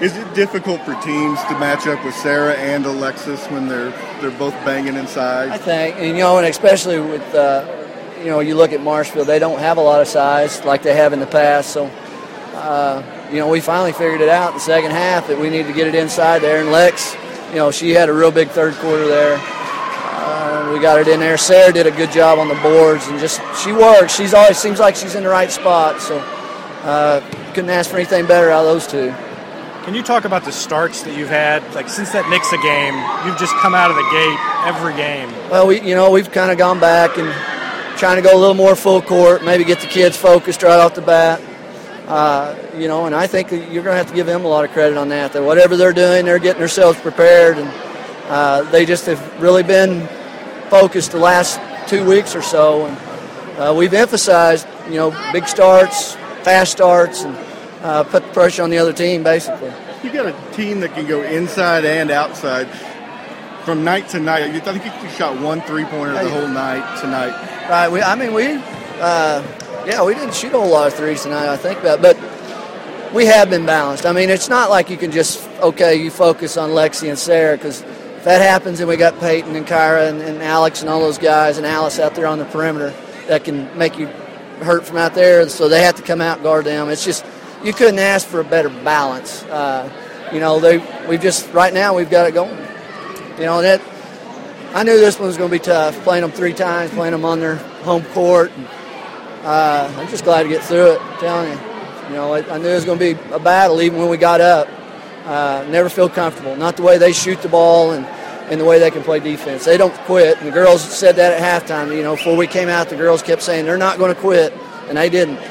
Is it difficult for teams to match up with Sarah and Alexis when they're they're both banging inside? I think, and, you know, and especially with, uh, you know, you look at Marshfield, they don't have a lot of size like they have in the past. So, uh, you know, we finally figured it out in the second half that we need to get it inside there. And Lex, you know, she had a real big third quarter there. Uh, we got it in there. Sarah did a good job on the boards and just she works. She's always seems like she's in the right spot. So, uh, couldn't ask for anything better out of those two. Can you talk about the starts that you've had? Like since that Nixa game, you've just come out of the gate every game. Well, we you know we've kind of gone back and trying to go a little more full court, maybe get the kids focused right off the bat. Uh, you know, and I think you're going to have to give them a lot of credit on that. That whatever they're doing, they're getting themselves prepared, and uh, they just have really been focused the last two weeks or so. And uh, we've emphasized, you know, big starts, fast starts, and uh, put the pressure on the other team, basically. You got a team that can go inside and outside from night to night. I think you shot one three pointer the whole night tonight. Right. We, I mean, we, uh, yeah, we didn't shoot a whole lot of threes tonight. I think that, but we have been balanced. I mean, it's not like you can just okay, you focus on Lexi and Sarah because if that happens, and we got Peyton and Kyra and, and Alex and all those guys and Alice out there on the perimeter that can make you hurt from out there. So they have to come out and guard them. It's just you couldn't ask for a better balance. Uh, you know, they we've just right now we've got it going. You know that I knew this one was going to be tough. Playing them three times, playing them on their home court. And, uh, I'm just glad to get through it. I'm telling you, you know, I, I knew it was going to be a battle even when we got up. Uh, never feel comfortable. Not the way they shoot the ball and and the way they can play defense. They don't quit. And the girls said that at halftime. You know, before we came out, the girls kept saying they're not going to quit, and they didn't.